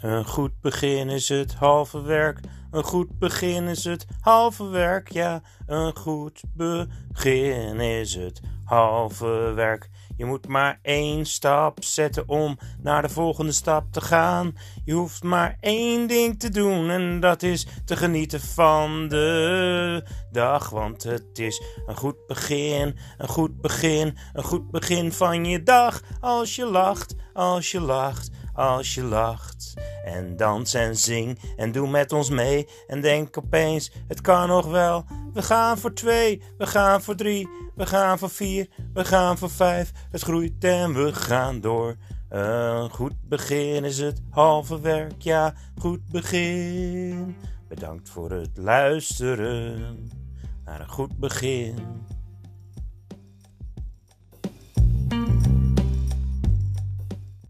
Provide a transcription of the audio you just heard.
Een goed begin is het halve werk. Een goed begin is het halve werk. Ja, een goed begin is het halve werk. Je moet maar één stap zetten om naar de volgende stap te gaan. Je hoeft maar één ding te doen en dat is te genieten van de dag. Want het is een goed begin, een goed begin, een goed begin van je dag. Als je lacht, als je lacht, als je lacht. En dans en zing en doe met ons mee. En denk opeens, het kan nog wel. We gaan voor twee, we gaan voor drie, we gaan voor vier, we gaan voor vijf. Het groeit en we gaan door. Een goed begin is het halve werk, ja, goed begin. Bedankt voor het luisteren naar een goed begin.